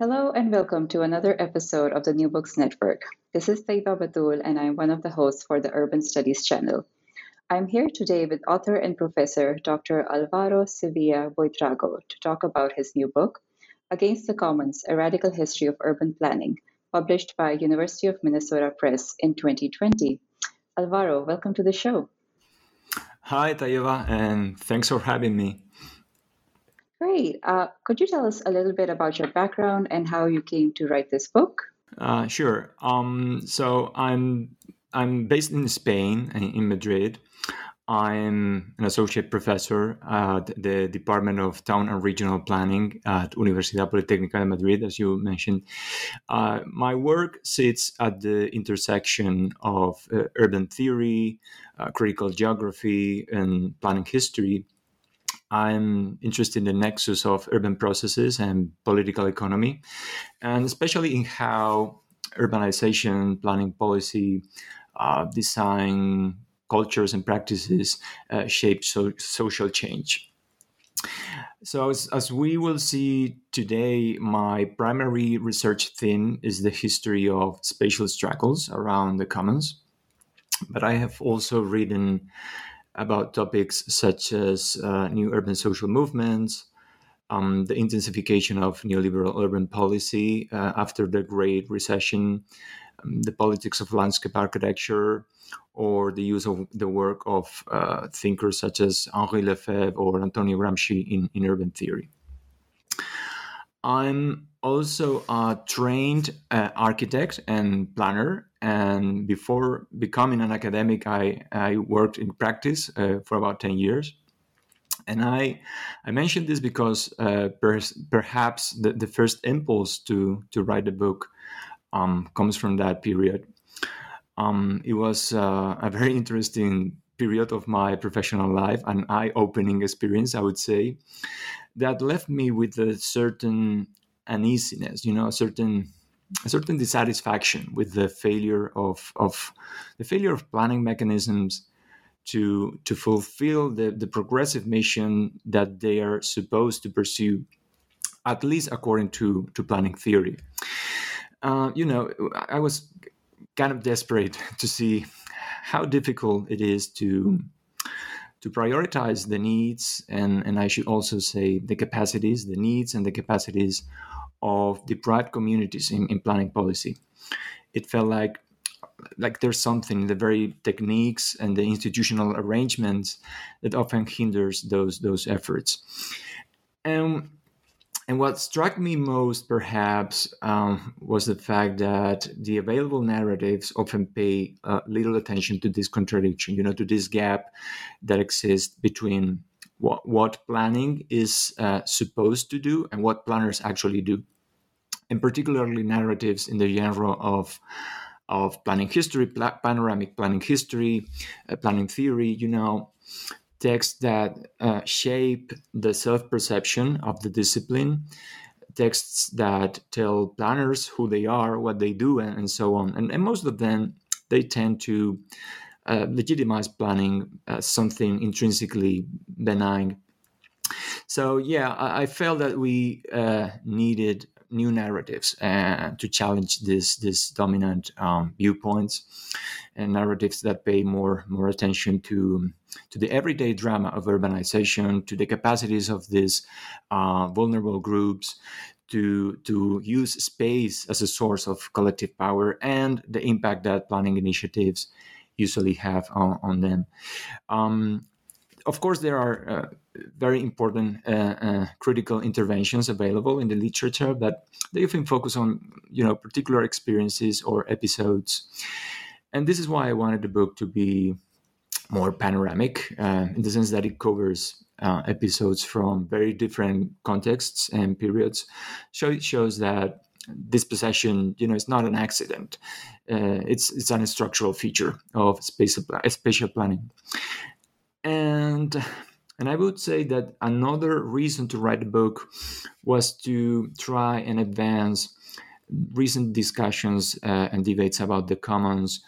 Hello and welcome to another episode of the New Books Network. This is Taiba Batul and I'm one of the hosts for the Urban Studies channel. I'm here today with author and professor Dr. Alvaro Sevilla Buitrago to talk about his new book, Against the Commons, A Radical History of Urban Planning, published by University of Minnesota Press in 2020. Alvaro, welcome to the show. Hi, Taiba, and thanks for having me. Great. Uh, could you tell us a little bit about your background and how you came to write this book? Uh, sure. Um, so I'm I'm based in Spain, in Madrid. I'm an associate professor at the Department of Town and Regional Planning at Universidad Politécnica de Madrid, as you mentioned. Uh, my work sits at the intersection of uh, urban theory, uh, critical geography, and planning history. I'm interested in the nexus of urban processes and political economy, and especially in how urbanization, planning policy, uh, design, cultures, and practices uh, shape so- social change. So, as, as, we will see today, my primary research theme is the history of spatial struggles around the commons. But I have also written about topics such as uh, new urban social movements, um, the intensification of neoliberal urban policy uh, after the Great Recession, um, the politics of landscape architecture, or the use of the work of uh, thinkers such as Henri Lefebvre or Antonio Gramsci in, in urban theory. I'm also a trained uh, architect and planner. And before becoming an academic, I, I worked in practice uh, for about 10 years. And I, I mentioned this because uh, per, perhaps the, the first impulse to, to write the book um, comes from that period. Um, it was uh, a very interesting period of my professional life, an eye opening experience, I would say, that left me with a certain uneasiness, you know, a certain a certain dissatisfaction with the failure of, of the failure of planning mechanisms to to fulfill the, the progressive mission that they are supposed to pursue, at least according to, to planning theory. Uh, you know, I was kind of desperate to see how difficult it is to to prioritize the needs and, and I should also say the capacities, the needs and the capacities of deprived communities in, in planning policy. It felt like like there's something in the very techniques and the institutional arrangements that often hinders those those efforts. And and what struck me most, perhaps, um, was the fact that the available narratives often pay uh, little attention to this contradiction, you know, to this gap that exists between what, what planning is uh, supposed to do and what planners actually do. And particularly narratives in the genre of of planning history, pla- panoramic planning history, uh, planning theory, you know, texts that uh, shape the self perception of the discipline, texts that tell planners who they are, what they do, and, and so on. And, and, most of them, they tend to uh, legitimize planning as something intrinsically benign. So, yeah, I, I felt that we uh, needed new narratives uh, to challenge this this dominant um, viewpoints and narratives that pay more more attention to to the everyday drama of urbanization, to the capacities of these uh, vulnerable groups, to to use space as a source of collective power, and the impact that planning initiatives usually have on, on them. Um, of course, there are uh, very important uh, uh, critical interventions available in the literature, but they often focus on you know particular experiences or episodes. And this is why I wanted the book to be more panoramic in the sense that it covers uh, episodes from very different contexts and periods. So it shows that dispossession, you know, it's not an accident. Uh, it's it's an structural feature of spatial spatial planning, and and I would say that another reason to write the book was to try and advance recent discussions uh, and debates about the commons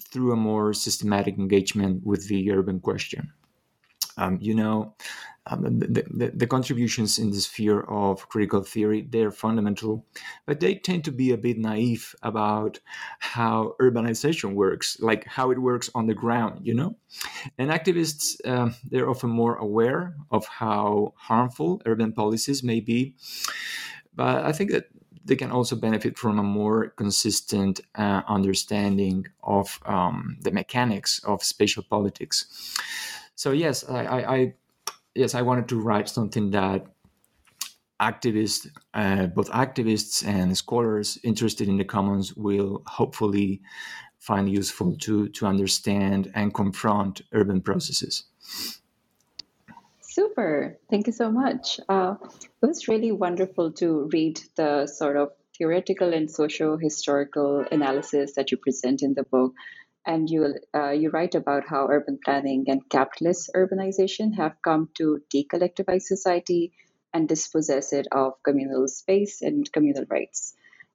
through a more systematic engagement with the urban question. Um, you know, um, the, the, the, contributions in the sphere of critical theory they're fundamental but they tend to be a bit naive about how urbanization works like how it works on the ground you know? And activists um, they're often more aware of how harmful urban policies may be but i think that they can also benefit from a more consistent uh, understanding of um, the mechanics of spatial politics. So yes I, I, I yes, I wanted to write something that activists, uh, both activists and scholars interested in the commons, will hopefully find useful to to understand and confront urban processes. Super. Thank you so much. Uh, it was really wonderful to read the sort of theoretical and socio historical analysis that you present in the book and you uh, you write about how urban planning and capitalist urbanization have come to decollectivize society and dispossess it of communal space and communal rights.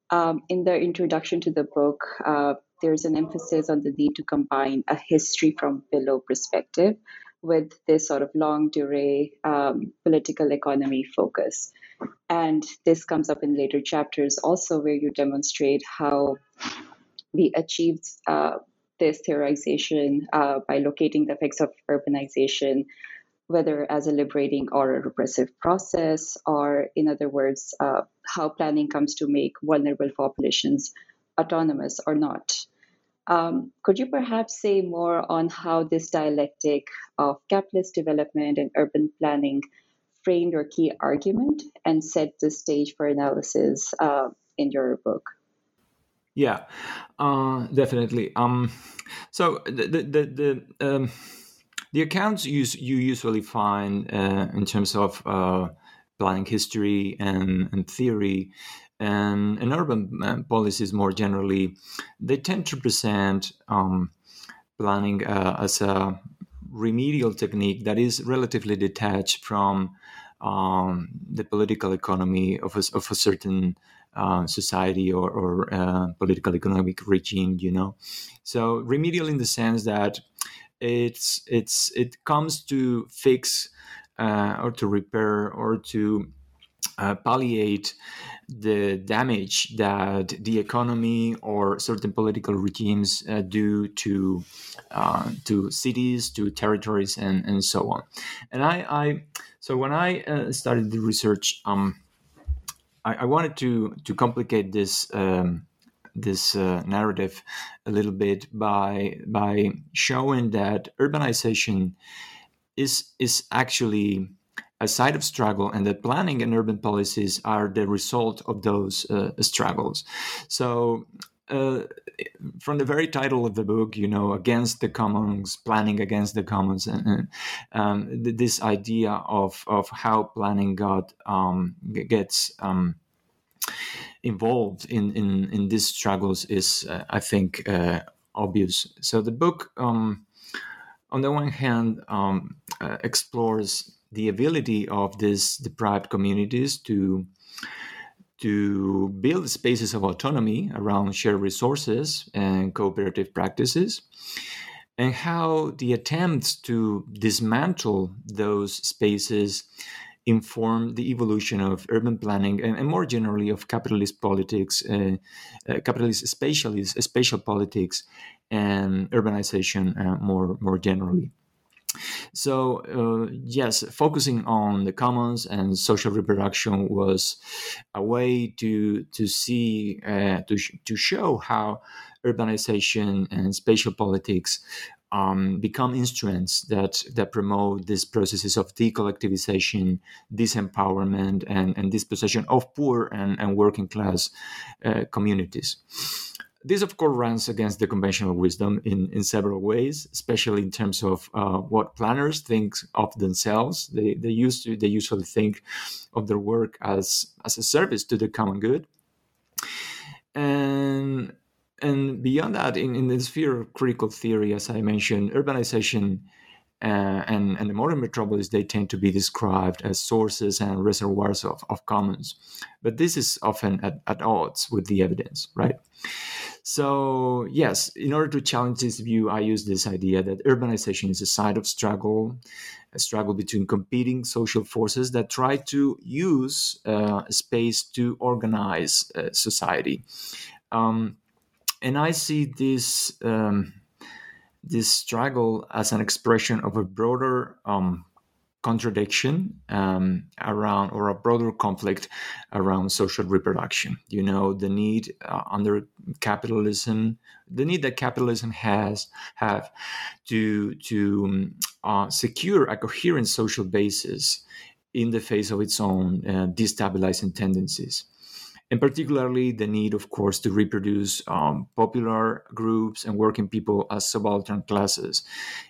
Um, in the introduction to the book, uh, there's an emphasis on the need to combine a history from below perspective with this sort of longue durée um, political economy focus. And this comes up in later chapters also, where you demonstrate how we achieved uh, this theorization uh, by locating the effects of urbanization, whether as a liberating or a repressive process, or in other words, uh, how planning comes to make vulnerable populations autonomous or not. Um, could you perhaps say more on how this dialectic of capitalist development and urban planning framed your key argument and set the stage for analysis uh, in your book? Yeah, uh, definitely. Um, so the the the, um, the accounts you you usually find uh, in terms of uh, planning history and, and theory and, and urban uh, policies more generally, they tend to present um, planning uh, as a remedial technique that is relatively detached from um, the political economy of a, of a certain uh, society or, or uh, political economic regime, you know. So remedial in the sense that it's it's it comes to fix uh, or to repair or to uh, palliate the damage that the economy or certain political regimes uh, do to uh, to cities, to territories, and and so on. And I, I so when I uh, started the research, um, I, I wanted to to complicate this um, this uh, narrative a little bit by by showing that urbanization is is actually a side of struggle and that planning and urban policies are the result of those uh, struggles. So uh, from the very title of the book, you know, against the commons, planning against the commons, and, um, this idea of of how planning got um, gets um, involved in, in in these struggles is, uh, I think, uh, obvious. So the book, um, on the one hand, um, uh, explores the ability of these deprived communities to to build spaces of autonomy around shared resources and cooperative practices, and how the attempts to dismantle those spaces inform the evolution of urban planning and, and more generally of capitalist politics, uh, uh, capitalist spatialist, spatial politics, and urbanization uh, more more generally. So uh, yes, focusing on the commons and social reproduction was a way to to see uh, to sh- to show how urbanization and spatial politics um, become instruments that that promote these processes of decollectivization, disempowerment, and, and dispossession of poor and, and working class uh, communities. This, of course, runs against the conventional wisdom in, in several ways, especially in terms of uh, what planners think of themselves. They, they used to they usually think of their work as as a service to the common good, and and beyond that, in, in the sphere of critical theory, as I mentioned, urbanization uh, and, and the modern metropolis, they tend to be described as sources and reservoirs of, of commons. But this is often at, at odds with the evidence, right? So, yes, in order to challenge this view, I use this idea that urbanization is a side of struggle, a struggle between competing social forces that try to use uh, space to organize uh, society. Um, and I see this. Um, this struggle as an expression of a broader um, contradiction um, around or a broader conflict around social reproduction. You know, the need uh, under capitalism, the need that capitalism has have to to um, uh, secure a coherent social basis in the face of its own uh, destabilizing tendencies and particularly the need, of course, to reproduce um, popular groups and working people as subaltern classes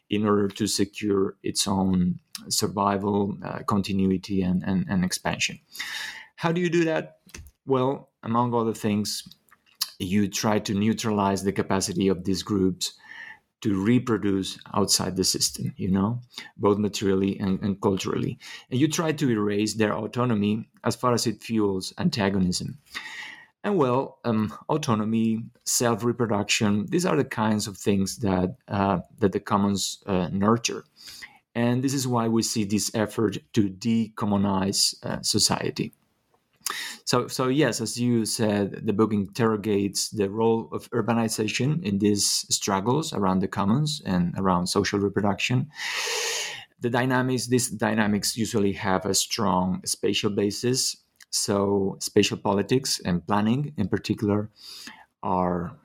in order to secure its own survival, uh, continuity, and, and, and expansion. How do you do that? Well, among other things, you try to neutralize the capacity of these groups to reproduce outside the system, you know, both materially and, and, culturally. And you try to erase their autonomy as far as it fuels antagonism. And well, um, autonomy, self reproduction, these are the kinds of things that, uh, that the commons uh, nurture. And this is why we see this effort to decommonize uh, society. So, so yes, as you said, the book interrogates the role of urbanization in these struggles around the commons and around social reproduction. The dynamics, these dynamics usually have a strong spatial basis. So, spatial politics and planning, in particular, are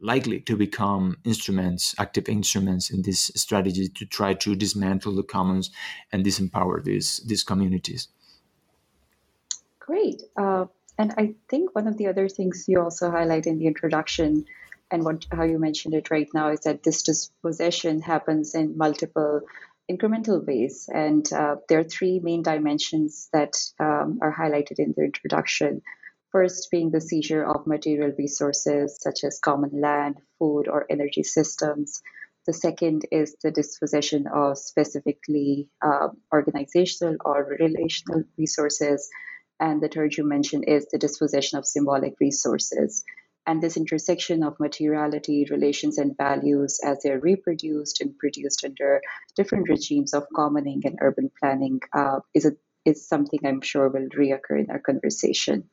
likely to become instruments, active instruments in this strategy to try to dismantle the commons and disempower these these communities. Great. Uh, and I think one of the other things you also highlight in the introduction and what, how you mentioned it right now is that this dispossession happens in multiple incremental ways. And uh, there are three main dimensions that um, are highlighted in the introduction. First, being the seizure of material resources such as common land, food, or energy systems. The second is the dispossession of specifically uh, organizational or relational resources. And the third you mentioned is the dispossession of symbolic resources. And this intersection of materiality, relations, and values as they're reproduced and produced under different regimes of commoning and urban planning uh, is, a, is something I'm sure will reoccur in our conversation.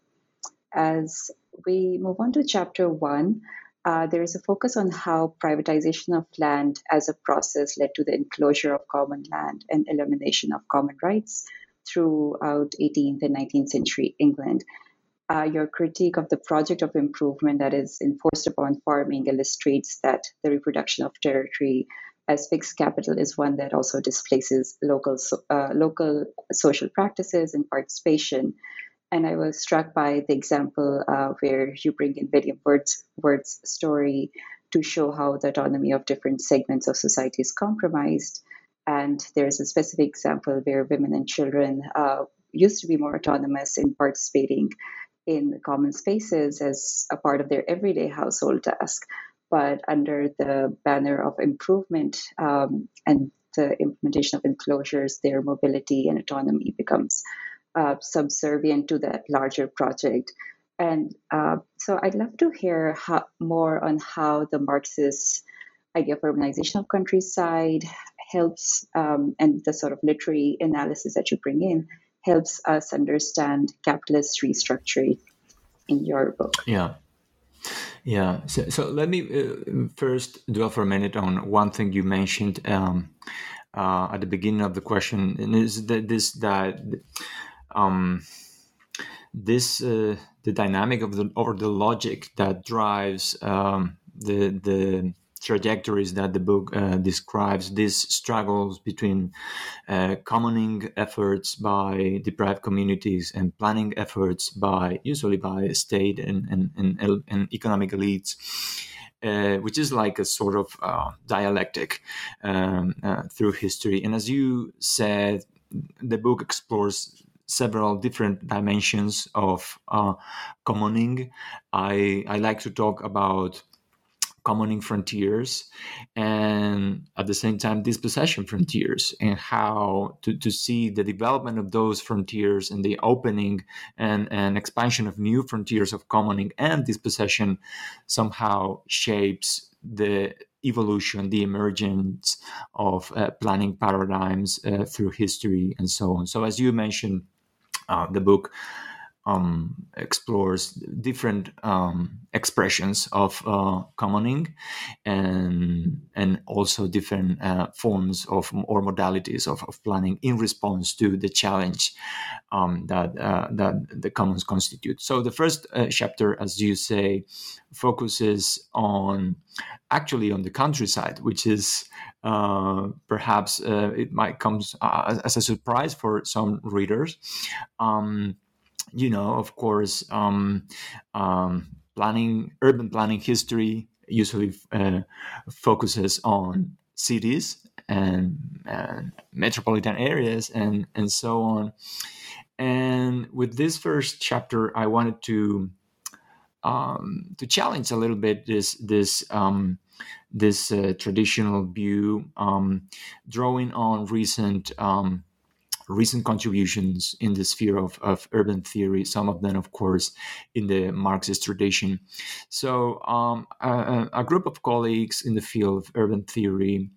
As we move on to chapter one, uh, there is a focus on how privatization of land as a process led to the enclosure of common land and elimination of common rights, throughout 18th and 19th century England. Uh, your critique of the project of improvement that is enforced upon farming illustrates that the reproduction of territory as fixed capital is one that also displaces local uh, local social practices and participation. And I was struck by the example uh, where you bring in William Wordsworth's story to show how the autonomy of different segments of society is compromised. And there's a specific example where women and children uh, used to be more autonomous in participating in common spaces as a part of their everyday household task. But under the banner of improvement um, and the implementation of enclosures, their mobility and autonomy becomes uh, subservient to that larger project. And uh, so I'd love to hear how, more on how the Marxist idea of urbanization of countryside helps, um, and the sort of literary analysis that you bring in helps us understand capitalist restructuring in your book. Yeah. Yeah. So, so let me uh, first dwell for a minute on one thing you mentioned um, uh, at the beginning of the question, and is that this that um, this uh, the dynamic of the or the logic that drives um, the the trajectories that the book uh, describes, these struggles between uh, commoning efforts by deprived communities and planning efforts by usually by state and, and, and, and economic elites. Uh, which is like a sort of uh, dialectic um, uh, through history. And as you said, the book explores several different dimensions of uh, commoning. I, I like to talk about commoning frontiers and at the same time dispossession frontiers and how to, to see the development of those frontiers and the opening and, and expansion of new frontiers of commoning and dispossession somehow shapes the evolution, the emergence of uh, planning paradigms uh, through history and so on. So, as you mentioned, uh, the book um, explores different um, expressions of uh, commoning and and also different uh, forms of or modalities of, of, planning in response to the challenge um, that uh, that the commons constitute. So the first uh, chapter, as you say, focuses on actually on the countryside, which is uh, perhaps uh, it might come as a surprise for some readers. Um, you know, of course, um, um, planning, urban planning history usually uh, focuses on cities and, and, metropolitan areas and and so on. And with this first chapter, I wanted to um, to challenge a little bit this this um, this uh, traditional view, um, drawing on recent um, recent contributions in the sphere of, of urban theory, some of them, of course, in the Marxist tradition. So, um, a, a, group of colleagues in the field of urban theory,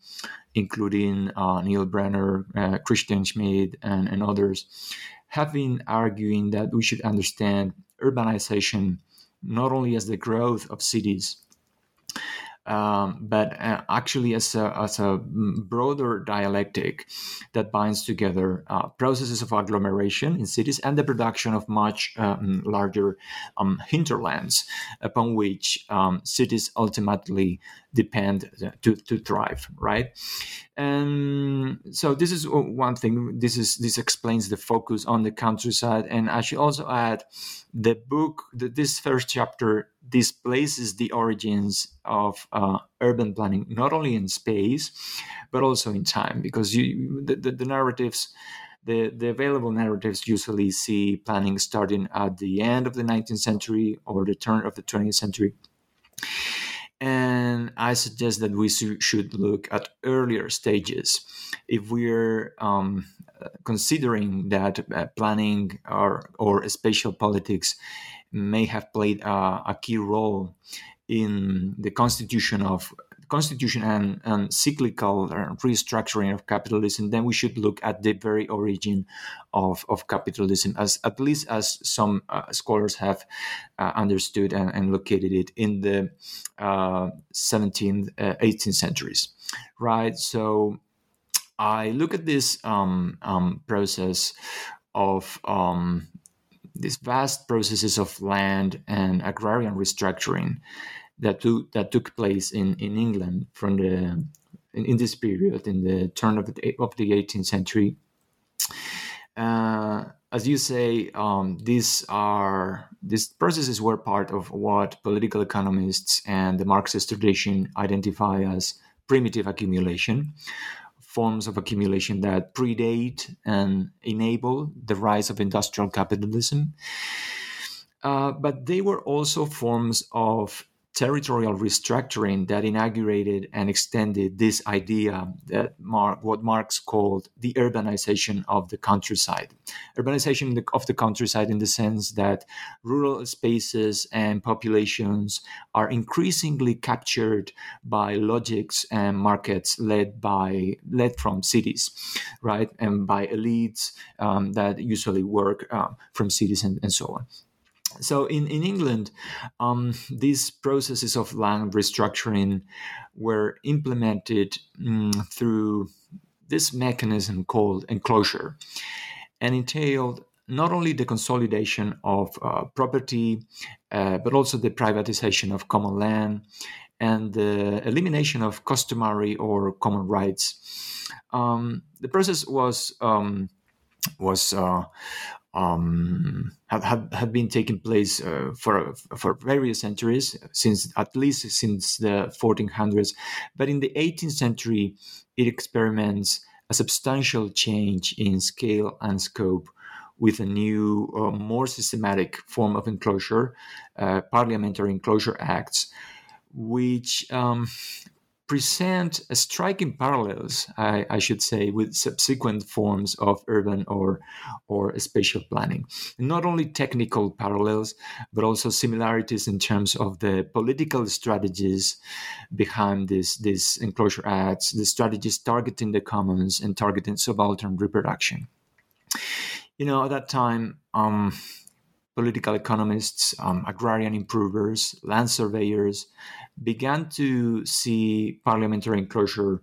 including uh, Neil Brenner, uh, Christian Schmid, and, and others, have been arguing that we should understand urbanization not only as the growth of cities um, but uh, actually as a, as a broader dialectic that binds together uh, processes of agglomeration in cities and the production of much um, larger um, hinterlands upon which um, cities ultimately depend to, to thrive, right? And so this is one thing. This is this explains the focus on the countryside, and I should also add the book. The, this first chapter displaces the origins of uh, urban planning not only in space but also in time, because you the, the, the narratives. The, the available narratives usually see planning starting at the end of the 19th century or the turn of the 20th century and I suggest that we should look at earlier stages. If we're um, considering that uh, planning or, or spatial politics may have played a, a key role in the constitution of constitution and, and cyclical restructuring of capitalism, then we should look at the very origin of, of capitalism, as at least as some uh, scholars have uh, understood and, and, located it in the uh, 17th, 18th uh, centuries, right? So I look at this um, um, process of um, these vast processes of land and agrarian restructuring that took that took place in, in England from the in, in this period in the turn of the of the 18th century. Uh, as you say, um, these are these processes were part of what political economists and the Marxist tradition identify as primitive accumulation, forms of accumulation that predate and enable the rise of industrial capitalism. Uh, but they were also forms of territorial restructuring that inaugurated and extended this idea that Mark, what Marx called the urbanization of the countryside. Urbanization of the countryside in the sense that rural spaces and populations are increasingly captured by logics and markets led by led from cities, right, and by elites um, that usually work uh, from cities and, and so on so in, in England, um, these processes of land restructuring were implemented um, through this mechanism called enclosure and entailed not only the consolidation of uh, property, uh, but also the privatization of common land and the elimination of customary or common rights. Um, the process was um, was uh, um, had, had, had been taking place uh, for for various centuries since at least since the 1400s but in the 18th century it experiments a substantial change in scale and scope with a new uh, more systematic form of enclosure uh, parliamentary enclosure acts which um, present striking parallels, I, I, should say, with subsequent forms of urban or or spatial planning. Not only technical parallels, but also similarities in terms of the political strategies behind this these enclosure acts, the strategies targeting the commons and targeting subaltern reproduction. You know, at that time. Um, political economists, um, agrarian improvers, land surveyors, began to see parliamentary enclosure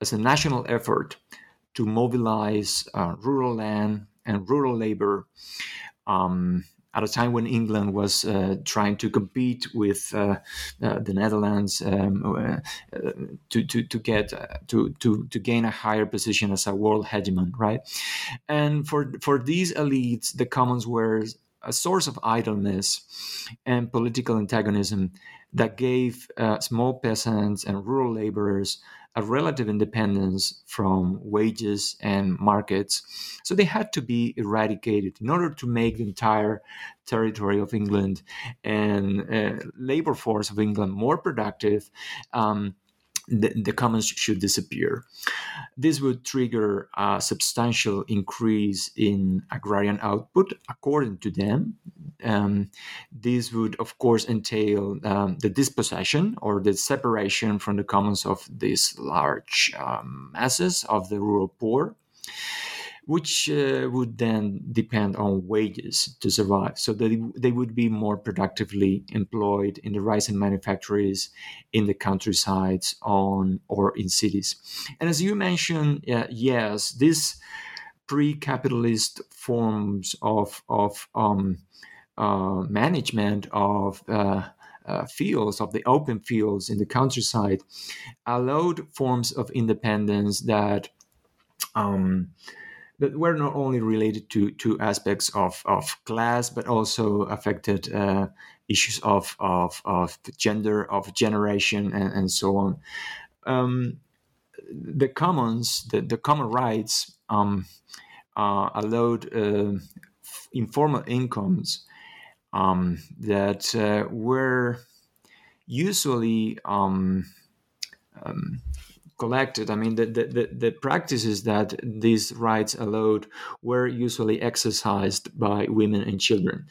as a national effort to mobilize uh, rural land and rural labor um, at a time when England was uh, trying to compete with uh, uh the Netherlands um, uh, uh, to, to, to get to, to, to gain a higher position as a world hegemon, right? And for for these elites, the commons were a source of idleness and political antagonism that gave uh, small peasants and rural laborers a relative independence from wages and markets. So they had to be eradicated in order to make the entire territory of England and uh, labor force of England more productive. Um, the, the commons should disappear. This would trigger a substantial increase in agrarian output, according to them. Um, this would, of course, entail um, the dispossession or the separation from the commons of these large um, masses of the rural poor which uh, would then depend on wages to survive. So they, they would be more productively employed in the rising manufactories in the countrysides on or in cities. And as you mentioned, uh, yes, this pre-capitalist forms of of um, uh, management of uh, uh, fields of the open fields in the countryside allowed forms of independence that um, that were not only related to to aspects of, of class, but also affected uh, issues of, of of gender, of generation, and, and so on. Um, the commons, the, the common rights, um, uh, allowed uh, informal incomes um, that uh, were usually um, um, collected. I mean, the, the, the, practices that these rights allowed were usually exercised by women and children.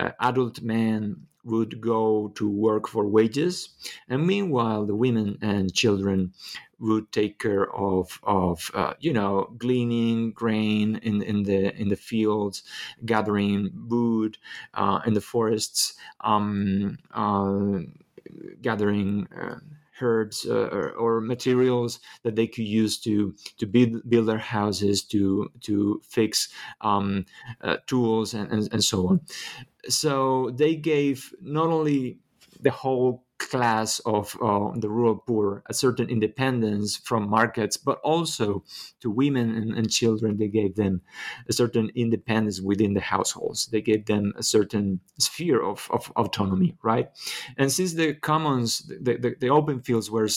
Uh, adult men would go to work for wages, and meanwhile, the women and children would take care of of uh, you know gleaning grain in in the in the fields, gathering wood uh, in the forests, um, uh, gathering uh, herbs uh, or, or, materials that they could use to to build build their houses, to to fix um, uh, tools and, and, and so on. So they gave not only the whole class of uh, the rural poor a certain independence from markets, but also to women and, and, children, they gave them a certain independence within the households. They gave them a certain sphere of, of autonomy, right? And since the commons, the, the, the open fields were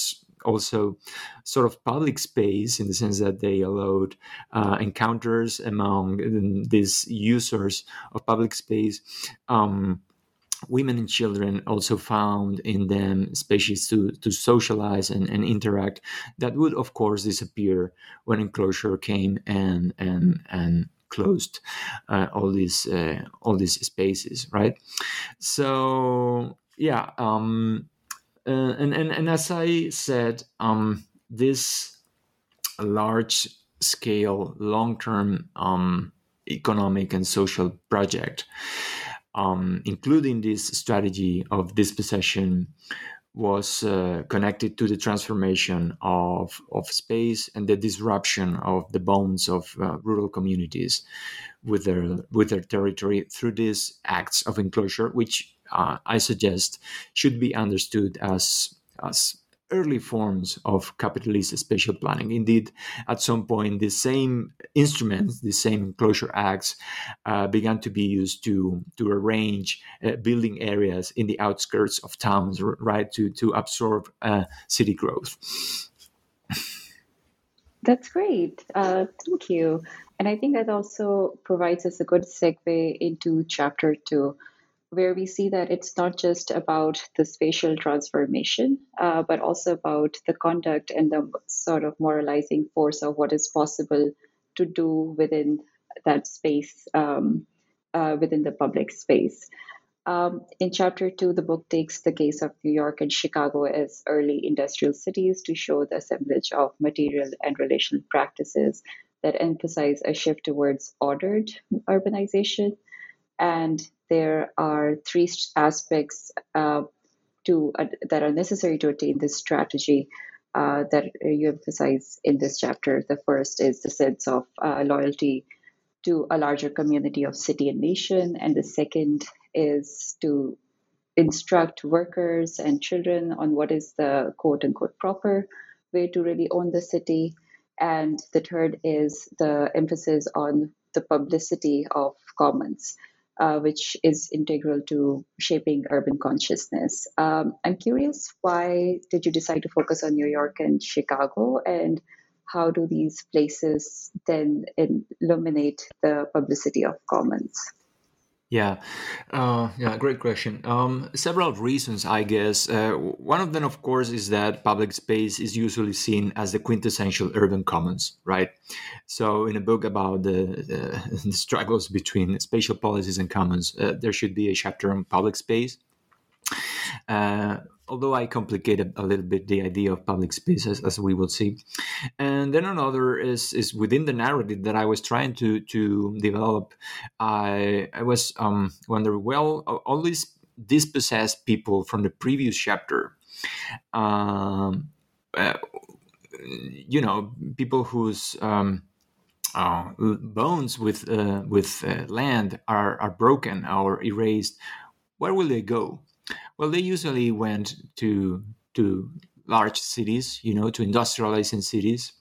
also sort of public space in the sense that they allowed uh, encounters among um, these users of public space. Um, women and children also found in them spaces to, to socialize and, and interact that would of course disappear when enclosure came and and and closed uh, all these uh, all these spaces right? So yeah um, uh, and, and and as i said um, this large scale long term um, economic and social project um, including this strategy of dispossession, was uh, connected to the transformation of, of space and the disruption of the bones of uh, rural communities with their with their territory through these acts of enclosure, which uh, I suggest should be understood as as early forms of capitalist spatial planning. Indeed, at some point, the same instruments, the same enclosure acts, uh, began to be used to to arrange uh, building areas in the outskirts of towns, right, to to absorb uh, city growth. That's great. Uh, thank you. And I think that also provides us a good segue into chapter two where we see that it's not just about the spatial transformation, uh, but also about the conduct and the sort of moralizing force of what is possible to do within that space, um, uh, within the public space. Um, in chapter two, the book takes the case of New York and Chicago as early industrial cities to show the assemblage of material and relational practices that emphasize a shift towards ordered urbanization and there are three aspects uh, to uh, that are necessary to attain this strategy uh, that you emphasize in this chapter. The first is the sense of uh, loyalty to a larger community of city and nation, and the second is to instruct workers and children on what is the quote unquote proper way to really own the city. And the third is the emphasis on the publicity of commons uh, which is integral to shaping urban consciousness. Um, I'm curious, why did you decide to focus on New York and Chicago, and how do these places then illuminate the publicity of commons? Yeah, uh, yeah, great question. Um, several reasons, I guess. Uh, one of them, of course, is that public space is usually seen as the quintessential urban commons, right? So, in a book about the, the, the struggles between spatial policies and commons, uh, there should be a chapter on public space. Although I complicated a little bit the idea of public spaces, as we will see. And then another is is within the narrative that I was trying to to develop. I I was um, wondering, well, all these dispossessed people from the previous chapter. Um, uh, you know, people whose um, uh, bones with uh, with uh, land are are broken or erased. Where will they go? Well, they usually went to to large cities, you know, to industrializing cities.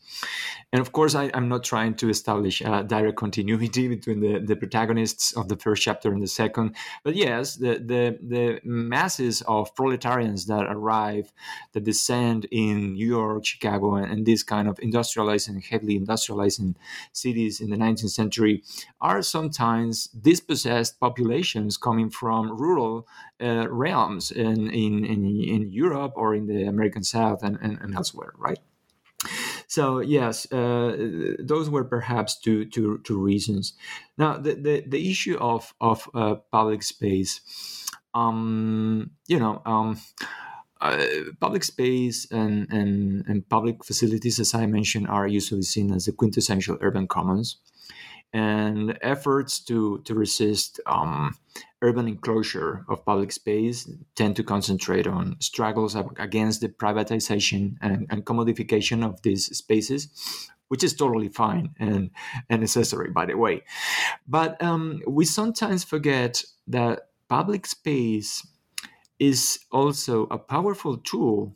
And of course, I, am not trying to establish a direct continuity between the, the protagonists of the first chapter and the second. But yes, the, the, the masses of proletarians that arrive, that descend in New York, Chicago, and, and these kind of industrializing, heavily industrializing cities in the 19th century are sometimes dispossessed populations coming from rural uh, realms in, in, in, in, Europe or in the American South and, and, and elsewhere, right? So yes, uh, those were perhaps two, two, two reasons. Now the, the, the issue of of uh, public space, um, you know. Um, uh, public space and, and, and public facilities, as I mentioned, are usually seen as the quintessential urban commons and efforts to to resist um, urban enclosure of public space tend to concentrate on struggles against the privatization and, and commodification of these spaces which is totally fine and, and necessary, by the way. But um, we sometimes forget that public space is also a powerful tool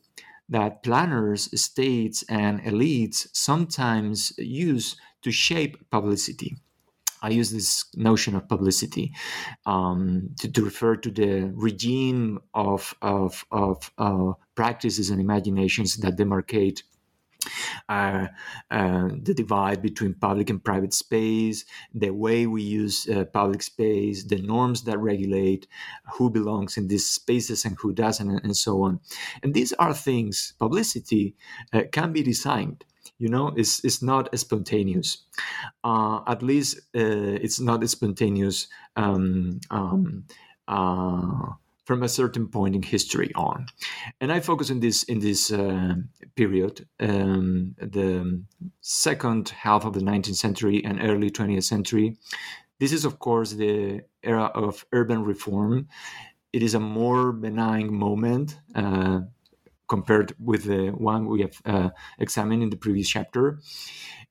that planners, states, and elites sometimes use to shape publicity. I use this notion of publicity um, to, to, refer to the regime of, of, of uh, practices and imaginations that demarcate uh, uh, the divide between public and private space, the way we use uh, public space, the norms that regulate who belongs in these spaces and who doesn't, and, and so on. And these are things, publicity uh, can be designed you know it's, it's not spontaneous. Uh, at least uh, it's not spontaneous um, um, uh, from a certain point in history on. And i focus in this in this uh, period um, the second half of the 19th century and early 20th century. This is of course the era of urban reform. It is a more benign moment uh, compared with the one we have uh, examined in the previous chapter.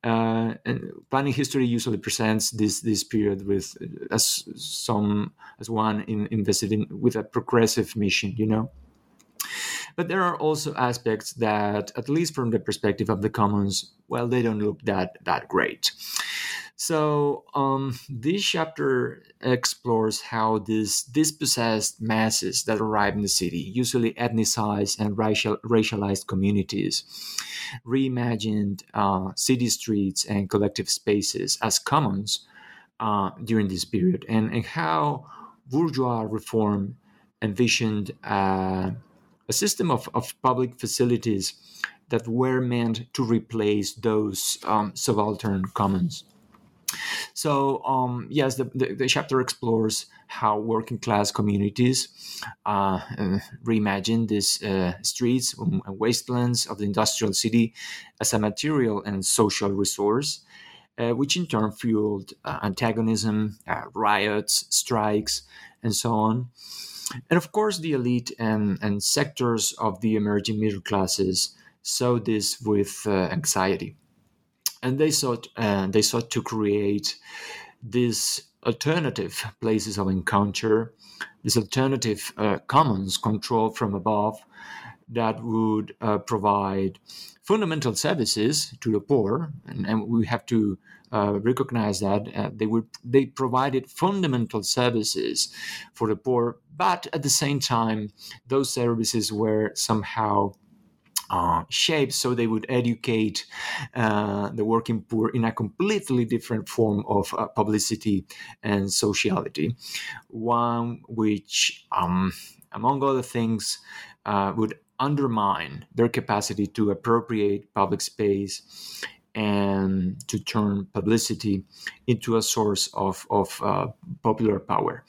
Uh, and planning history usually presents this this period with as some as one in, invested in with a progressive mission, you know. But there are also aspects that, at least from the perspective of the commons, well, they don't look that that great. So um, this chapter explores how these dispossessed masses that arrive in the city, usually ethnicized and racial, racialized communities, reimagined uh, city streets and collective spaces as commons uh, during this period, and, and how bourgeois reform envisioned uh, a system of, of public facilities that were meant to replace those um, subaltern commons. So um, yes, the, the, the, chapter explores how working class communities uh, uh, reimagine these uh, streets and wastelands of the industrial city as a material and social resource, uh, which in turn fueled uh, antagonism, uh, riots, strikes, and so on. And of course, the elite and, and sectors of the emerging middle classes saw this with anxiety and they sought uh, they sought to create these alternative places of encounter, these alternative uh, commons controlled from above that would uh, provide fundamental services to the poor, and, and we have to uh, recognize that uh, they would they provided fundamental services for the poor, but at the same time, those services were somehow uh, shapes so they would educate uh, the working poor in a completely different form of uh, publicity and sociality. One which um, among other things uh, would undermine their capacity to appropriate public space and to turn publicity into a source of, of uh, popular power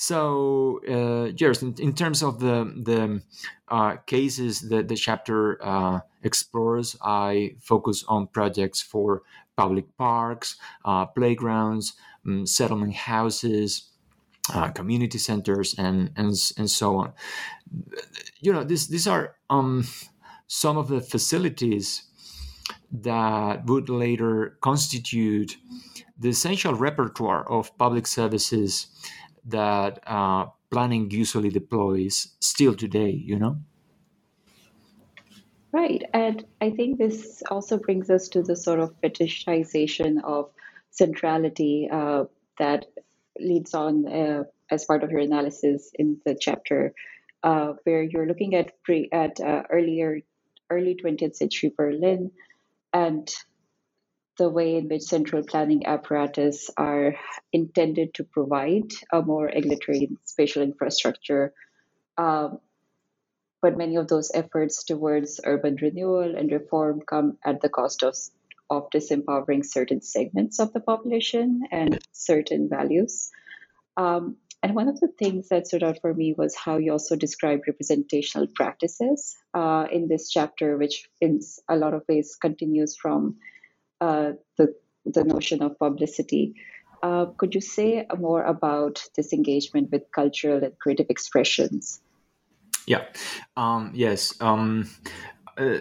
so, uh, in, in, terms of the the uh, cases that the chapter uh, explores, I focus on projects for public parks, uh, playgrounds, um, settlement houses, uh, community centers, and, and and so on. You know, this, these are um, some of the facilities that would later constitute the essential repertoire of public services that uh, planning usually deploys still today, you know? Right. And I think this also brings us to the sort of fetishization of centrality uh, that leads on uh, as part of your analysis in the chapter, uh, where you're looking at pre at uh, earlier early 20th century Berlin and the way in which central planning apparatus are intended to provide a more egalitarian spatial infrastructure. Um, but many of those efforts towards urban renewal and reform come at the cost of, of disempowering certain segments of the population and certain values. Um, and one of the things that stood out for me was how you also described representational practices uh, in this chapter, which in a lot of ways continues from uh, the the notion of publicity. Uh, could you say more about this engagement with cultural and creative expressions? Yeah. Um, yes. Um, uh,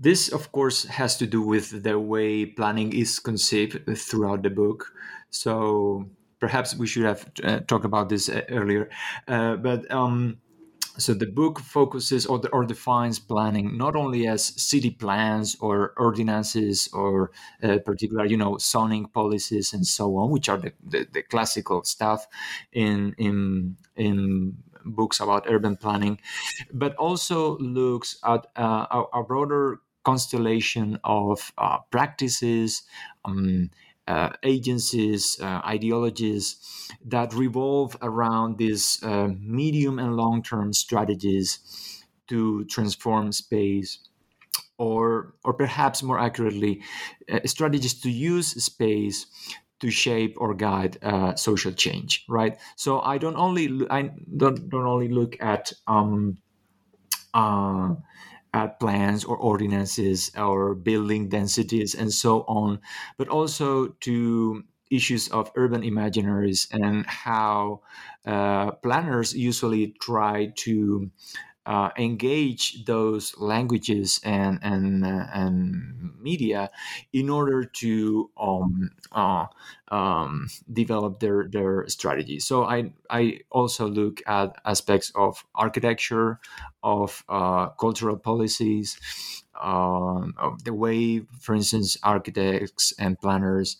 this, of course, has to do with the way planning is conceived throughout the book. So perhaps we should have uh, talked about this uh, earlier. Uh, but um, so the book focuses or, or, defines planning not only as city plans or ordinances or uh, particular, you know, zoning policies and so on, which are the, the, the classical stuff in in in books about urban planning, but also looks at uh, a, a, broader constellation of uh, practices. Um, uh, agencies, uh, ideologies that revolve around these uh, medium and long term strategies to transform space. Or, or perhaps more accurately, uh, strategies to use space to shape or guide uh, social change, right? So I don't only I don't, don't only look at um, at plans or ordinances or building densities and so on, but also to issues of urban imaginaries and how uh, planners usually try to uh, engage those languages and and uh, and media in order to um, uh, um, develop their their strategy. So I I also look at aspects of architecture, of uh, cultural policies, um, of the way, for instance, architects and planners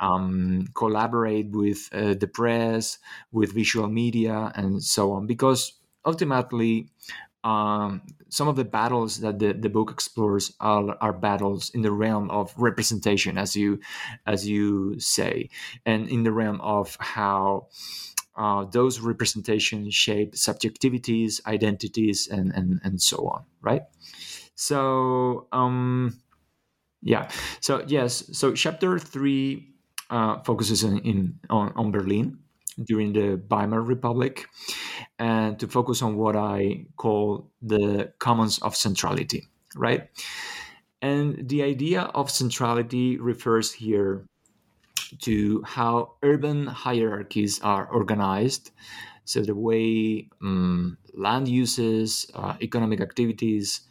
um, collaborate with uh, the press, with visual media, and so on. Because ultimately, um, some of the battles that the, the book explores are, are battles in the realm of representation, as you as you say, and in the realm of how uh, those representations shape subjectivities, identities, and, and and so on. Right. So um, yeah. So yes. So chapter three uh, focuses in, in on, on Berlin during the Weimar Republic and to focus on what I call the commons of centrality, right? And the idea of centrality refers here to how urban hierarchies are organized. So, the way um, land uses, uh, economic activities,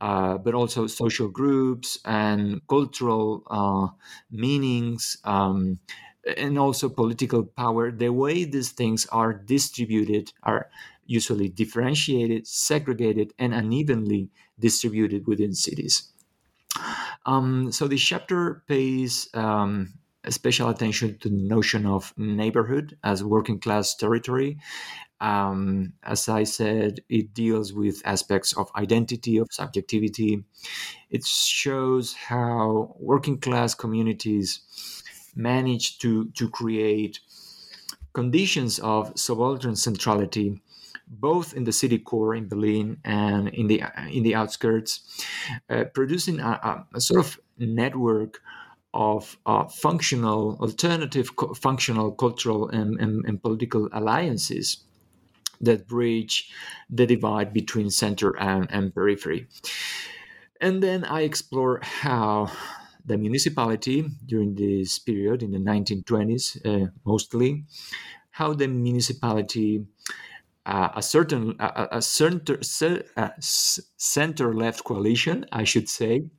uh, but also social groups and cultural uh, meanings, um, and also political power, the way these things are distributed are usually differentiated, segregated, and unevenly distributed within cities. Um, so this chapter pays um, special attention to the notion of neighborhood as working class territory. Um, as I said, it deals with aspects of identity, of subjectivity. It shows how working class communities managed to, to create conditions of subaltern centrality both in the city core in Berlin and in the in the outskirts, uh, producing a, a, sort of network of uh, functional, alternative, co- functional, cultural, and, and, and, political alliances that bridge the divide between center and, and periphery. And then I explore how the municipality during this period in the 1920s, uh, mostly, how the municipality, uh, a certain a, a center a center left coalition, I should say,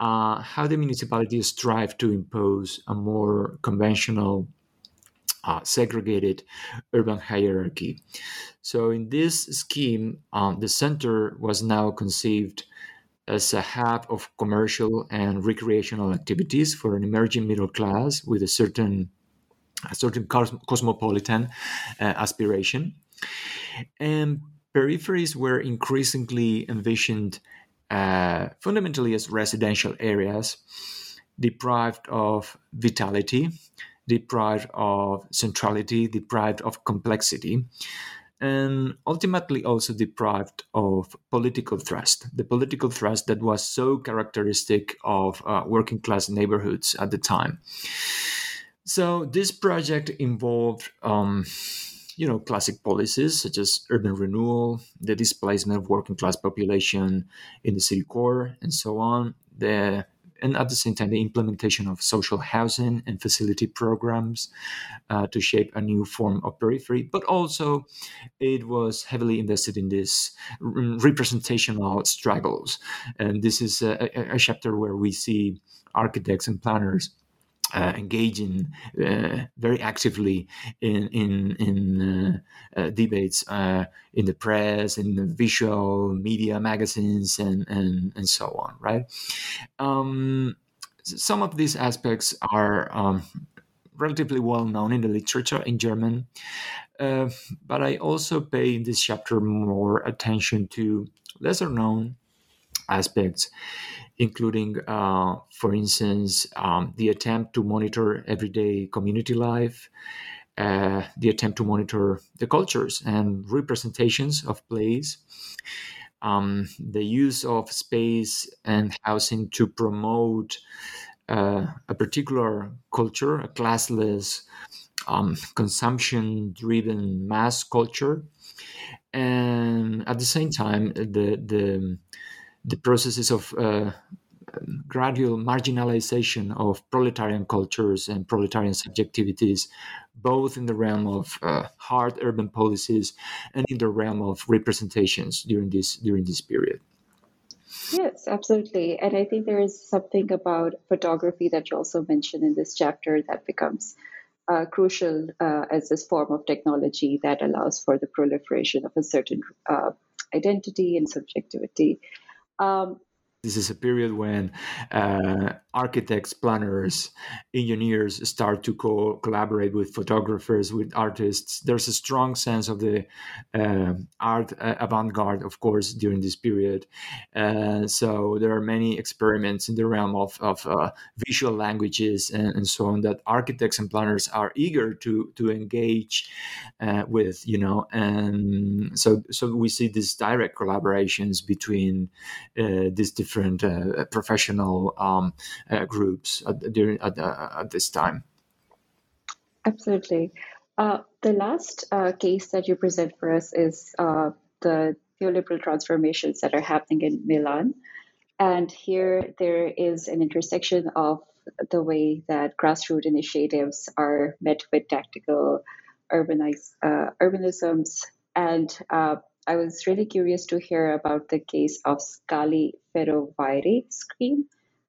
uh, how the municipality strive to impose a more conventional. Uh, segregated urban hierarchy. So, in this scheme, um, the center was now conceived as a hub of commercial and recreational activities for an emerging middle class with a certain a certain cosmopolitan uh, aspiration. And peripheries were increasingly envisioned uh, fundamentally as residential areas deprived of vitality, deprived of centrality, deprived of complexity and ultimately also deprived of political thrust, the political thrust that was so characteristic of uh, working class neighborhoods at the time. So this project involved, um, you know, classic policies such as urban renewal, the displacement of working class population in the city core, and so on. The and at the same time, the implementation of social housing and facility programs uh, to shape a new form of periphery. But also, it was heavily invested in this representational struggles. And this is a, a chapter where we see architects and planners uh, engaging uh, very actively in in, in uh, uh debates uh, in the press, in the visual media, magazines, and and and so on. Right. Um, some of these aspects are um, relatively well known in the literature in German, uh, but I also pay in this chapter more attention to lesser known aspects including, uh, for instance, um, the attempt to monitor everyday community life, uh, the attempt to monitor the cultures and representations of place, um, the use of space and housing to promote uh, a particular culture, a classless, um, consumption driven mass culture. And at the same time, the, the the processes of uh, gradual marginalization of proletarian cultures and proletarian subjectivities, both in the realm of uh, hard urban policies and in the realm of representations during this during this period. Yes, absolutely. And I think there is something about photography that you also mentioned in this chapter that becomes uh, crucial uh, as this form of technology that allows for the proliferation of a certain uh, identity and subjectivity. Um, this is a period when uh, architects, planners, engineers start to co- collaborate with photographers, with artists. There's a strong sense of the uh, art uh, avant garde, of course, during this period. Uh, so there are many experiments in the realm of, of uh, visual languages and, and, so on that architects and planners are eager to to engage uh, with. You know, and so so we see these direct collaborations between these different professional. Um, uh, groups at, during at, uh, at this time. Absolutely. Uh, the last uh, case that you present for us is uh, the neoliberal transformations that are happening in Milan. And here there is an intersection of the way that grassroots initiatives are met with tactical urbanize, uh, urbanisms. And I was really curious to hear about the case of Scali Ferroviari scheme,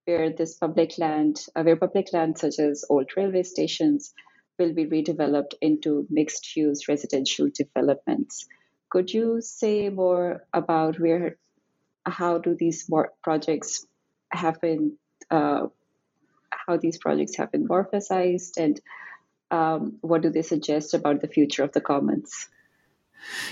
where this public land, uh, where public land such as old railway stations will be redeveloped into mixed use residential developments. Could you say more about where, how do these projects happen, uh, how these projects have been morphosized, and um, what do they suggest about the future of the commons?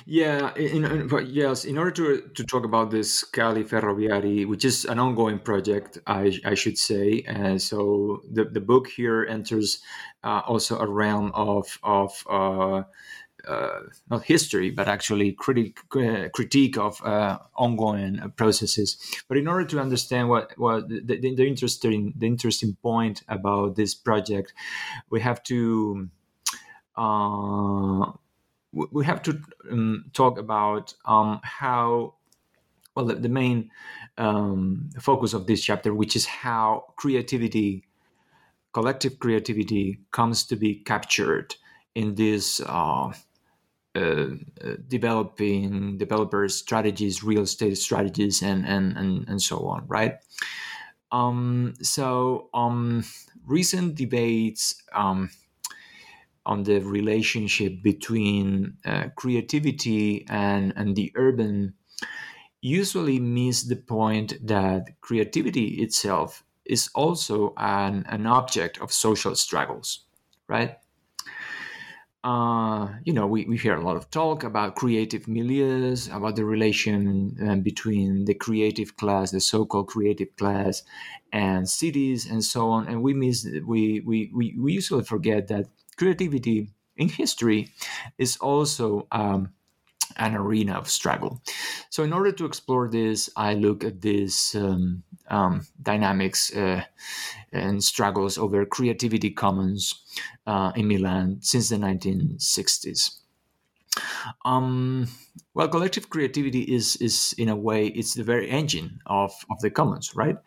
Yeah, in, in, yes. In order to to talk about this Scali Ferroviari, which is an ongoing project, I, I should say. Uh, so the, the book here enters uh, also a realm of of uh, uh not history, but actually critic, uh, critique of uh, ongoing processes. But in order to understand what what the, the, the interesting the interesting point about this project, we have to we have to um, talk about um, how well the, the main um, focus of this chapter which is how creativity collective creativity comes to be captured in this uh, uh, developing developers strategies real estate strategies and and and, and so on right? Um, so um, recent debates um, on the relationship between uh, creativity and, and the urban usually miss the point that creativity itself is also an, an object of social struggles, right? Uh, you know, we, we hear a lot of talk about creative milieus, about the relation um, between the creative class, the so-called creative class, and cities, and so on. And we miss, we we we, we usually forget that creativity in history is also um, an arena of struggle. So, in order to explore this, I look at these um, um, dynamics uh, and struggles over creativity commons uh, in Milan since the 1960s. Um, well, collective creativity is is in a way it's the very engine of of the commons, right?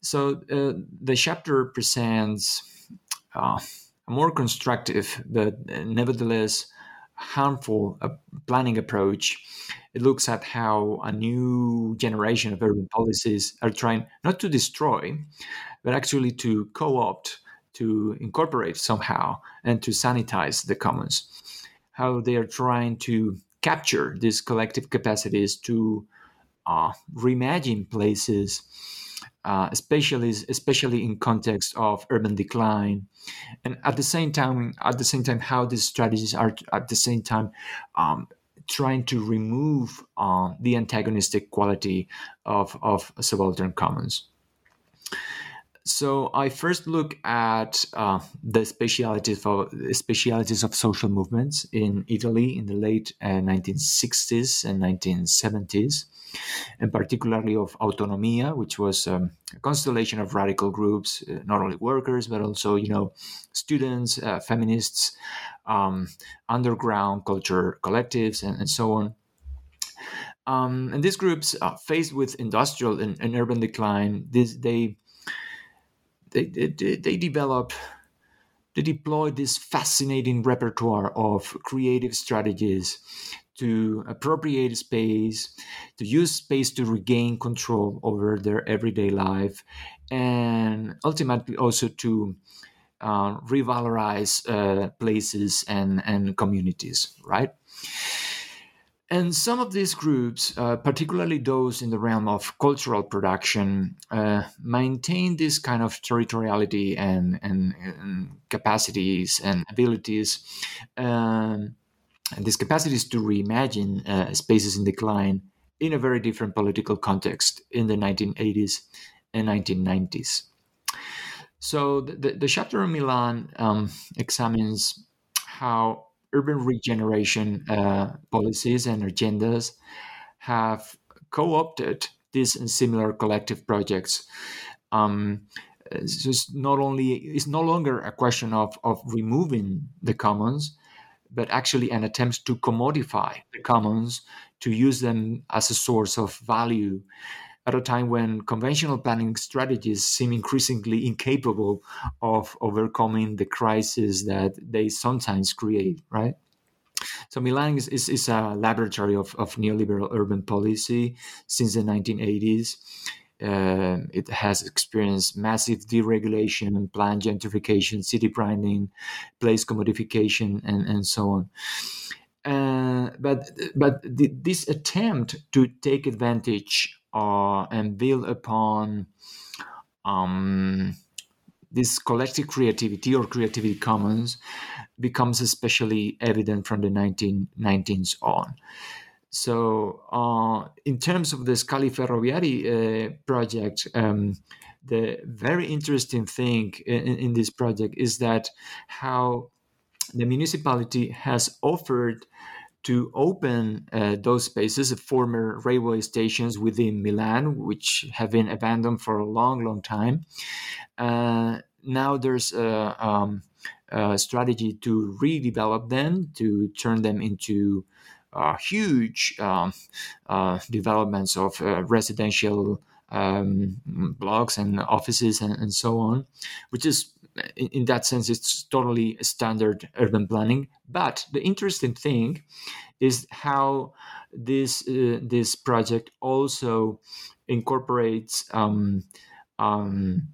So uh, the chapter presents uh, more constructive but nevertheless harmful uh, planning approach. It looks at how a new generation of urban policies are trying not to destroy, but actually to co opt, to incorporate somehow, and to sanitize the commons. How they are trying to capture these collective capacities to uh, reimagine places uh, especially especially in context of urban decline, and at the same time, at the same time, how these strategies are at the same time um, trying to remove uh, the antagonistic quality of of subaltern commons. So I first look at uh, the specialities of specialities of social movements in Italy in the late uh, 1960s and 1970s and particularly of Autonomia, which was um, a constellation of radical groups, uh, not only workers but also you know students, uh, feminists, um, underground culture collectives, and, and so on. Um, and these groups, uh, faced with industrial and, and urban decline, this, they, they, they, they develop they deploy this fascinating repertoire of creative strategies to appropriate space, to use space to regain control over their everyday life, and ultimately also to uh, revalorize uh, places and, and communities, right? And some of these groups, uh, particularly those in the realm of cultural production, uh, maintain this kind of territoriality and, and, and capacities and abilities, um, and these capacities to reimagine uh, spaces in decline in a very different political context in the 1980s and 1990s. So the, the chapter in Milan um, examines how urban regeneration uh, policies and agendas have co-opted these and similar collective projects. Um, so it's not only it's no longer a question of, of removing the commons, but actually an attempt to commodify the commons to use them as a source of value at a time when conventional planning strategies seem increasingly incapable of overcoming the crisis that they sometimes create, right? So Milan is, is, is a laboratory of, of neoliberal urban policy since the 1980s. Uh, it has experienced massive deregulation, plan gentrification, city branding, place commodification, and, and so on. Uh, but but the, this attempt to take advantage uh, and build upon um, this collective creativity or creativity commons becomes especially evident from the 1990s on. So, uh, in terms of the Scali Ferroviari uh, project, um, the very interesting thing in, in, this project is that how the municipality has offered to open uh, those spaces, of former railway stations within Milan, which have been abandoned for a long, long time. Uh, now there's a, um, a, strategy to redevelop them, to turn them into uh, huge um, uh, developments of uh, residential um, blocks and offices and, and so on, which is in, in that sense, it's totally standard urban planning. But the interesting thing is how this uh, this project also incorporates um, um,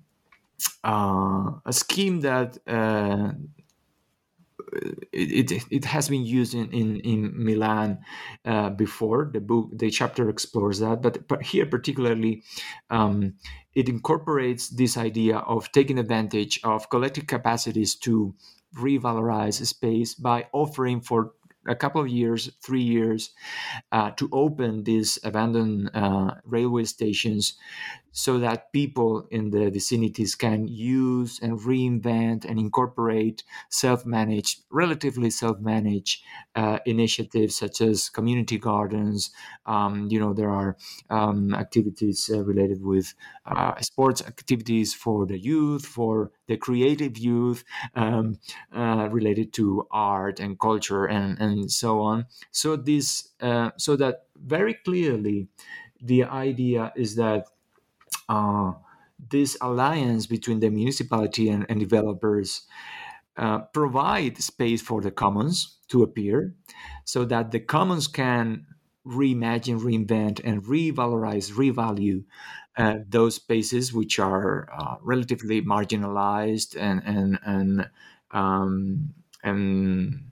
uh, a scheme that uh, it, it, it has been used in, in, in Milan uh, before. The book, the chapter explores that, but, but here particularly, um, it incorporates this idea of taking advantage of collective capacities to revalorize space by offering for a couple of years, three years, uh, to open these abandoned uh, railway stations so that people in the vicinities can use and reinvent and incorporate self-managed, relatively self-managed uh, initiatives such as community gardens. Um, you know, there are um, activities uh, related with uh, sports activities for the youth, for the creative youth, um, uh, related to art and culture and, and so on. So this, uh, so that very clearly, the idea is that uh, this alliance between the municipality and, and developers uh, provide space for the commons to appear so that the commons can reimagine, reinvent, and revalorize, revalue uh, those spaces which are uh, relatively marginalized and and and um, and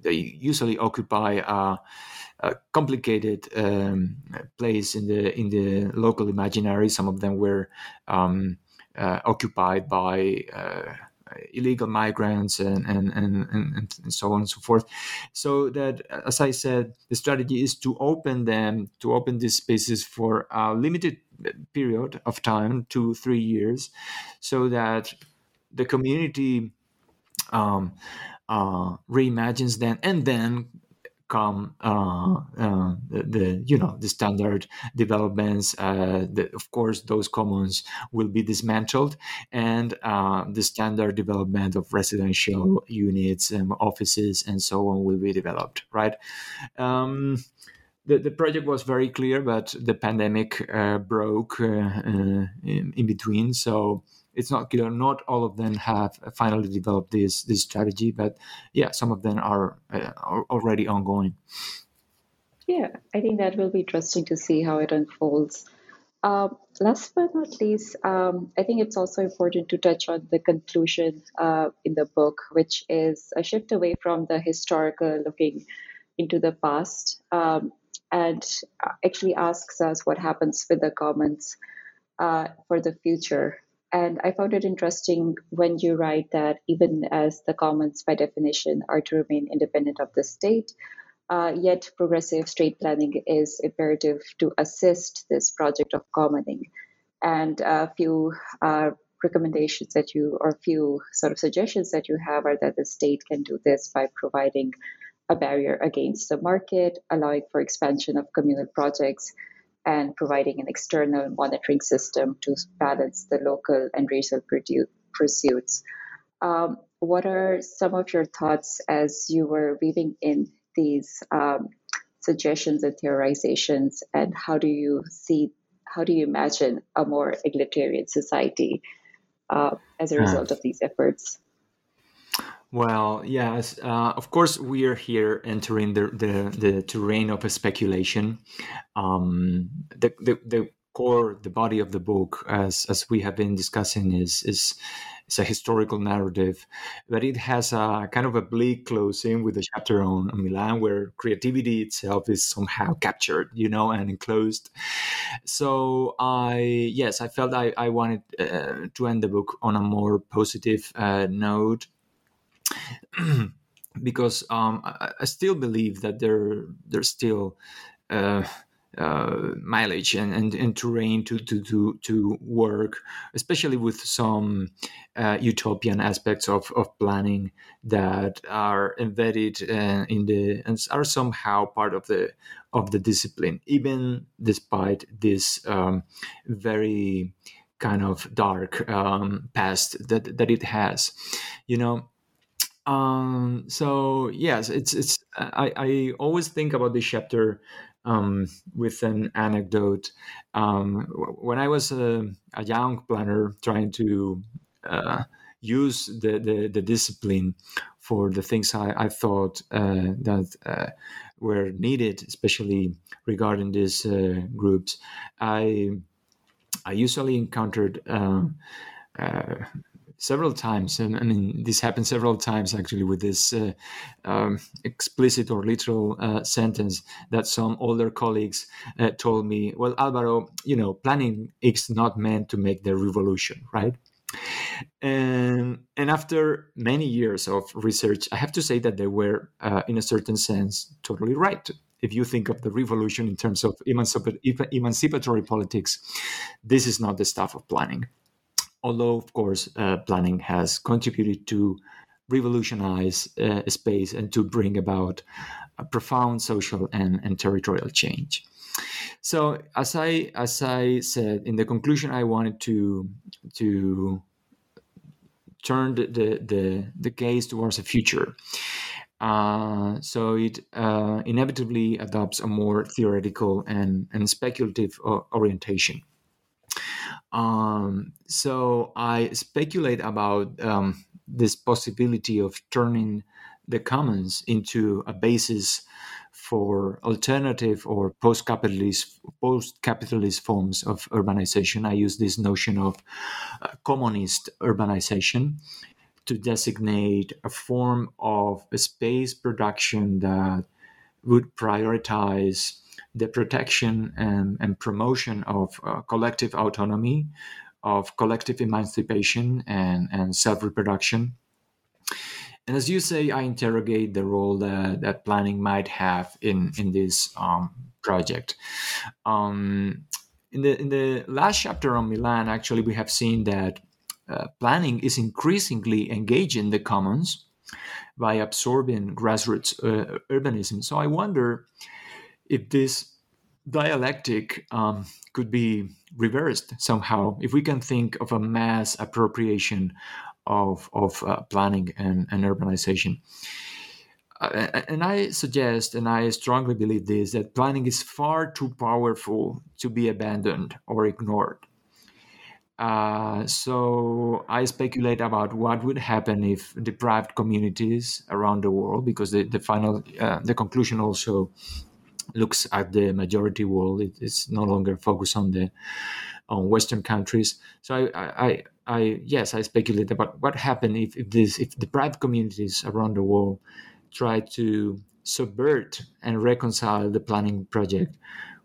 they usually occupy uh, complicated um, place in the in the local imaginary. Some of them were um, uh, occupied by uh, illegal migrants and and, and and so on and so forth. So that, as I said, the strategy is to open them, to open these spaces for a limited period of time, two three years, so that the community um, uh, reimagines them and then come uh, uh, the, the, you know the standard developments. Uh, the, of course, those commons will be dismantled, and uh, the standard development of residential units and offices and so on will be developed. Right. Um, the, the project was very clear, but the pandemic uh, broke uh, in, in, between. So it's not clear. Not all of them have finally developed this this strategy, but yeah, some of them are, uh, are already ongoing. Yeah, I think that will be interesting to see how it unfolds. Um, last but not least, um, I think it's also important to touch on the conclusion uh, in the book, which is a shift away from the historical looking into the past um, and actually asks us what happens with the commons uh, for the future. And I found it interesting when you write that even as the commons, by definition, are to remain independent of the state, uh, yet progressive state planning is imperative to assist this project of commoning. And a few uh, recommendations that you, or a few sort of suggestions that you have, are that the state can do this by providing a barrier against the market, allowing for expansion of communal projects, and providing an external monitoring system to balance the local and racial pursuits. Um, what are some of your thoughts as you were weaving in these um, suggestions and theorizations, and how do you see, how do you imagine a more egalitarian society uh, as a result of these efforts? Well, yes, uh, of course, we are here entering the, the, the terrain of speculation. Um, the, the, the core, the body of the book, as, as we have been discussing, is, is, is a historical narrative, but it has a kind of a bleak closing with a chapter on, on Milan where creativity itself is somehow captured, you know, and enclosed. So I, yes, I felt I, I wanted uh, to end the book on a more positive uh, note because um, I, I, still believe that there there's still uh, uh, mileage and, and, and terrain to, to, to, to work, especially with some uh, utopian aspects of, of planning that are embedded uh, in the and are somehow part of the of the discipline, even despite this um, very kind of dark um, past that that it has. You know, um, so yes, it's it's I, I always think about this chapter um, with an anecdote. Um, when I was a, a, young planner trying to uh, use the, the, the discipline for the things I, I thought uh, that uh, were needed, especially regarding these uh, groups, I I usually encountered. Um, uh, several times. And I mean, this happened several times actually with this uh, um, explicit or literal uh, sentence that some older colleagues uh, told me, well, Alvaro, you know, planning is not meant to make the revolution, right? And, and after many years of research, I have to say that they were, uh, in a certain sense, totally right if you think of the revolution in terms of emancipatory politics, this is not the stuff of planning although of course uh, planning has contributed to revolutionize uh, space and to bring about a profound social and, and territorial change. So as i as i said in the conclusion i wanted to to turn the the, the, the gaze towards the future. Uh, so it uh, inevitably adopts a more theoretical and, and speculative orientation um, so I speculate about um, this possibility of turning the commons into a basis for alternative or post-capitalist post-capitalist forms of urbanization. I use this notion of uh, communist urbanization to designate a form of space production that would prioritize the protection and, and promotion of uh, collective autonomy, of collective emancipation and, and self reproduction. And as you say, I interrogate the role that, that planning might have in, in this um, project. Um, in, the, in the last chapter on Milan, actually, we have seen that uh, planning is increasingly engaging the commons by absorbing grassroots uh, urbanism. So I wonder if this dialectic um, could be reversed somehow, if we can think of a mass appropriation of, of uh, planning and, and urbanization. uh, and I suggest, and I strongly believe this, that planning is far too powerful to be abandoned or ignored. Uh, so I speculate about what would happen if deprived communities around the world, because the, the final, uh, the conclusion also looks at the majority world. It is no longer focused on the on Western countries. So I, I, I yes, I speculate about what happened if, if this if deprived communities around the world try to subvert and reconcile the planning project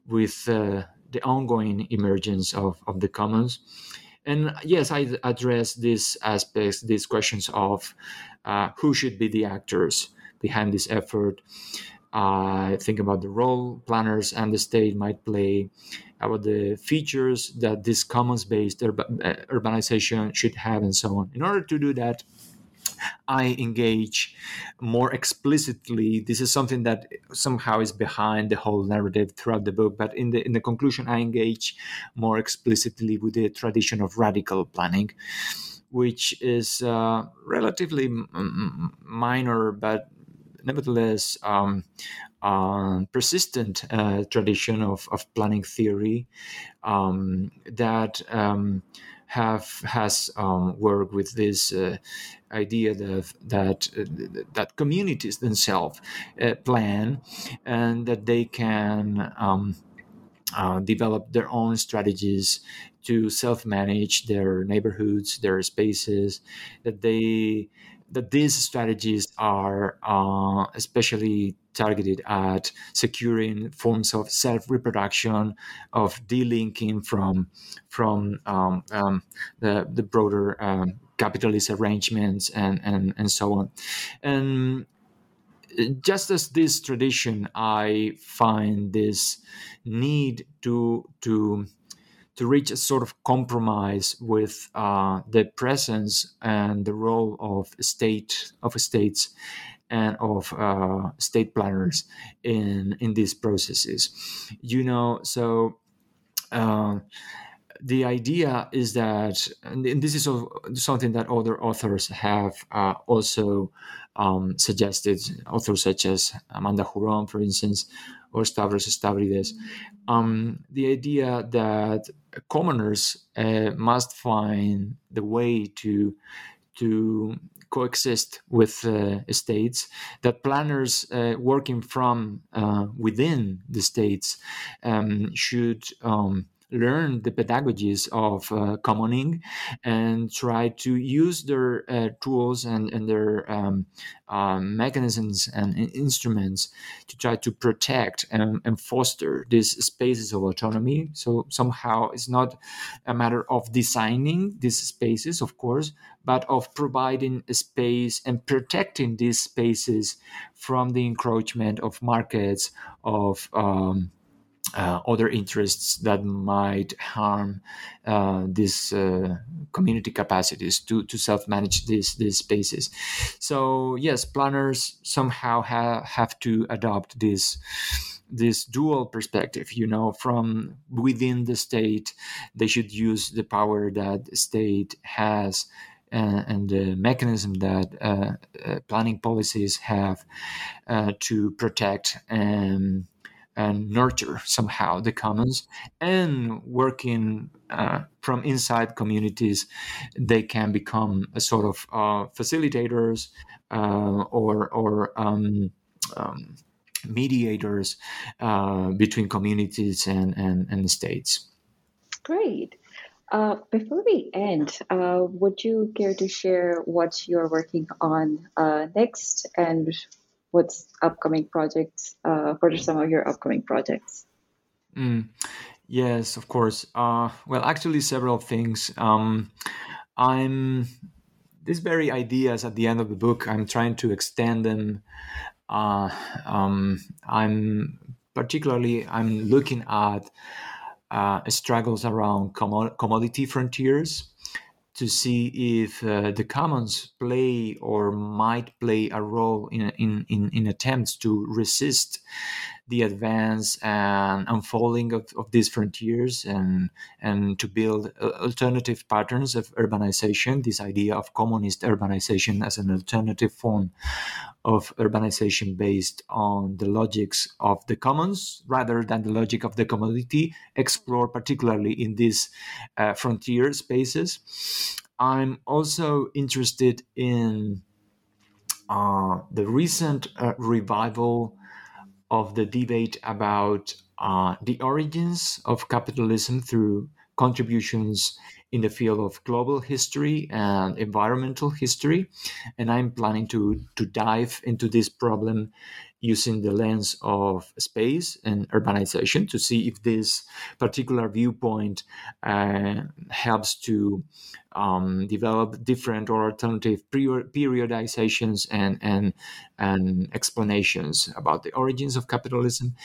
with uh, the ongoing emergence of, of the commons. And yes, I address these aspects, these questions of uh, who should be the actors behind this effort. I uh, think about the role planners and the state might play, about the features that this commons based uh, urbanization should have, and so on. In order to do that, I engage more explicitly. This is something that somehow is behind the whole narrative throughout the book. But in the in the conclusion, I engage more explicitly with the tradition of radical planning, which is uh, relatively m- minor, but nevertheless um, uh, persistent uh, tradition of, of planning theory um, that um, have has um, worked with this uh, idea that that uh, that communities themselves uh, plan and that they can um, uh, develop their own strategies to self-manage their neighborhoods, their spaces, that they that these strategies are uh, especially targeted at securing forms of self-reproduction, of delinking from from um, um, the the broader um, capitalist arrangements and, and and so on, and just as this tradition, I find this need to to to reach a sort of compromise with uh, the presence and the role of state of states and of uh, state planners in in these processes. You know, so. Uh, the idea is that, and this is something that other authors have uh, also um, suggested, authors such as Amanda Huron, for instance, or Stavros Stavridis, um, the idea that commoners uh, must find the way to to coexist with uh, states, that planners uh, working from uh, within the states um, should um, learn the pedagogies of uh, commoning and try to use their uh, tools and, and their um, um, mechanisms and instruments to try to protect and, and, foster these spaces of autonomy. So somehow it's not a matter of designing these spaces, of course, but of providing a space and protecting these spaces from the encroachment of markets of um, uh, other interests that might harm uh, these uh, community capacities to, to self-manage these these spaces. So yes, planners somehow ha- have to adopt this this dual perspective. You know, from within the state, they should use the power that state has. Uh, and the mechanism that uh, uh, planning policies have to protect and and nurture somehow the commons and working uh, from inside communities they can become a sort of uh, facilitators uh, or or um, um, mediators uh, between communities and, and, and states. Great. Uh, before we end, uh, would you care to share what you're working on next and what's upcoming projects uh, what are some of your upcoming projects? Mm, yes of course. Uh, well actually several things. Um, i'm these very ideas at the end of the book i'm trying to extend them. Uh, um, i'm particularly i'm looking at uh, struggles around commodity frontiers to see if uh, the commons play or might play a role in, in, in, in attempts to resist the advance and unfolding of, of these frontiers and and to build uh, alternative patterns of urbanization this idea of communist urbanization as an alternative form of urbanization based on the logics of the commons rather than the logic of the commodity explore particularly in these uh, frontier spaces. I'm also interested in uh, the recent uh, revival of the debate about uh, the origins of capitalism through contributions in the field of global history and environmental history. And I'm planning to, to dive into this problem using the lens of space and urbanization to see if this particular viewpoint uh, helps to um, develop different or alternative periodizations and, and, and explanations about the origins of capitalism.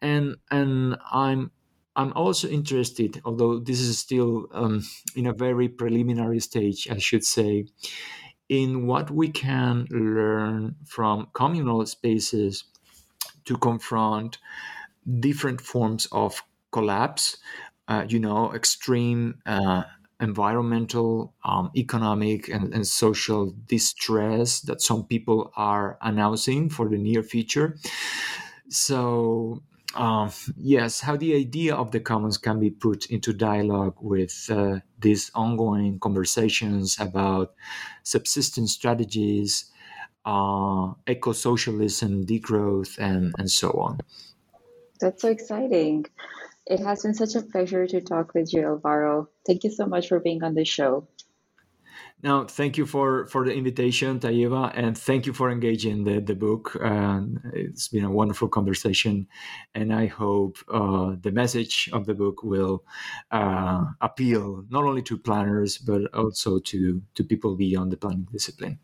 And, and I'm I'm also interested, although this is still um, in a very preliminary stage, I should say, in what we can learn from communal spaces to confront different forms of collapse, uh, you know, extreme uh, environmental, um, economic, and, and, social distress that some people are announcing for the near future. So, um, yes, how the idea of the commons can be put into dialogue with uh, these ongoing conversations about subsistence strategies, uh, eco socialism, degrowth, and, and so on. That's so exciting. It has been such a pleasure to talk with you, Alvaro. Thank you so much for being on the show. Now, thank you for, for the invitation, Tayeva, and thank you for engaging the, the book. It's been a wonderful conversation, and I hope uh, the message of the book will uh, appeal not only to planners, but also to, to people beyond the planning discipline.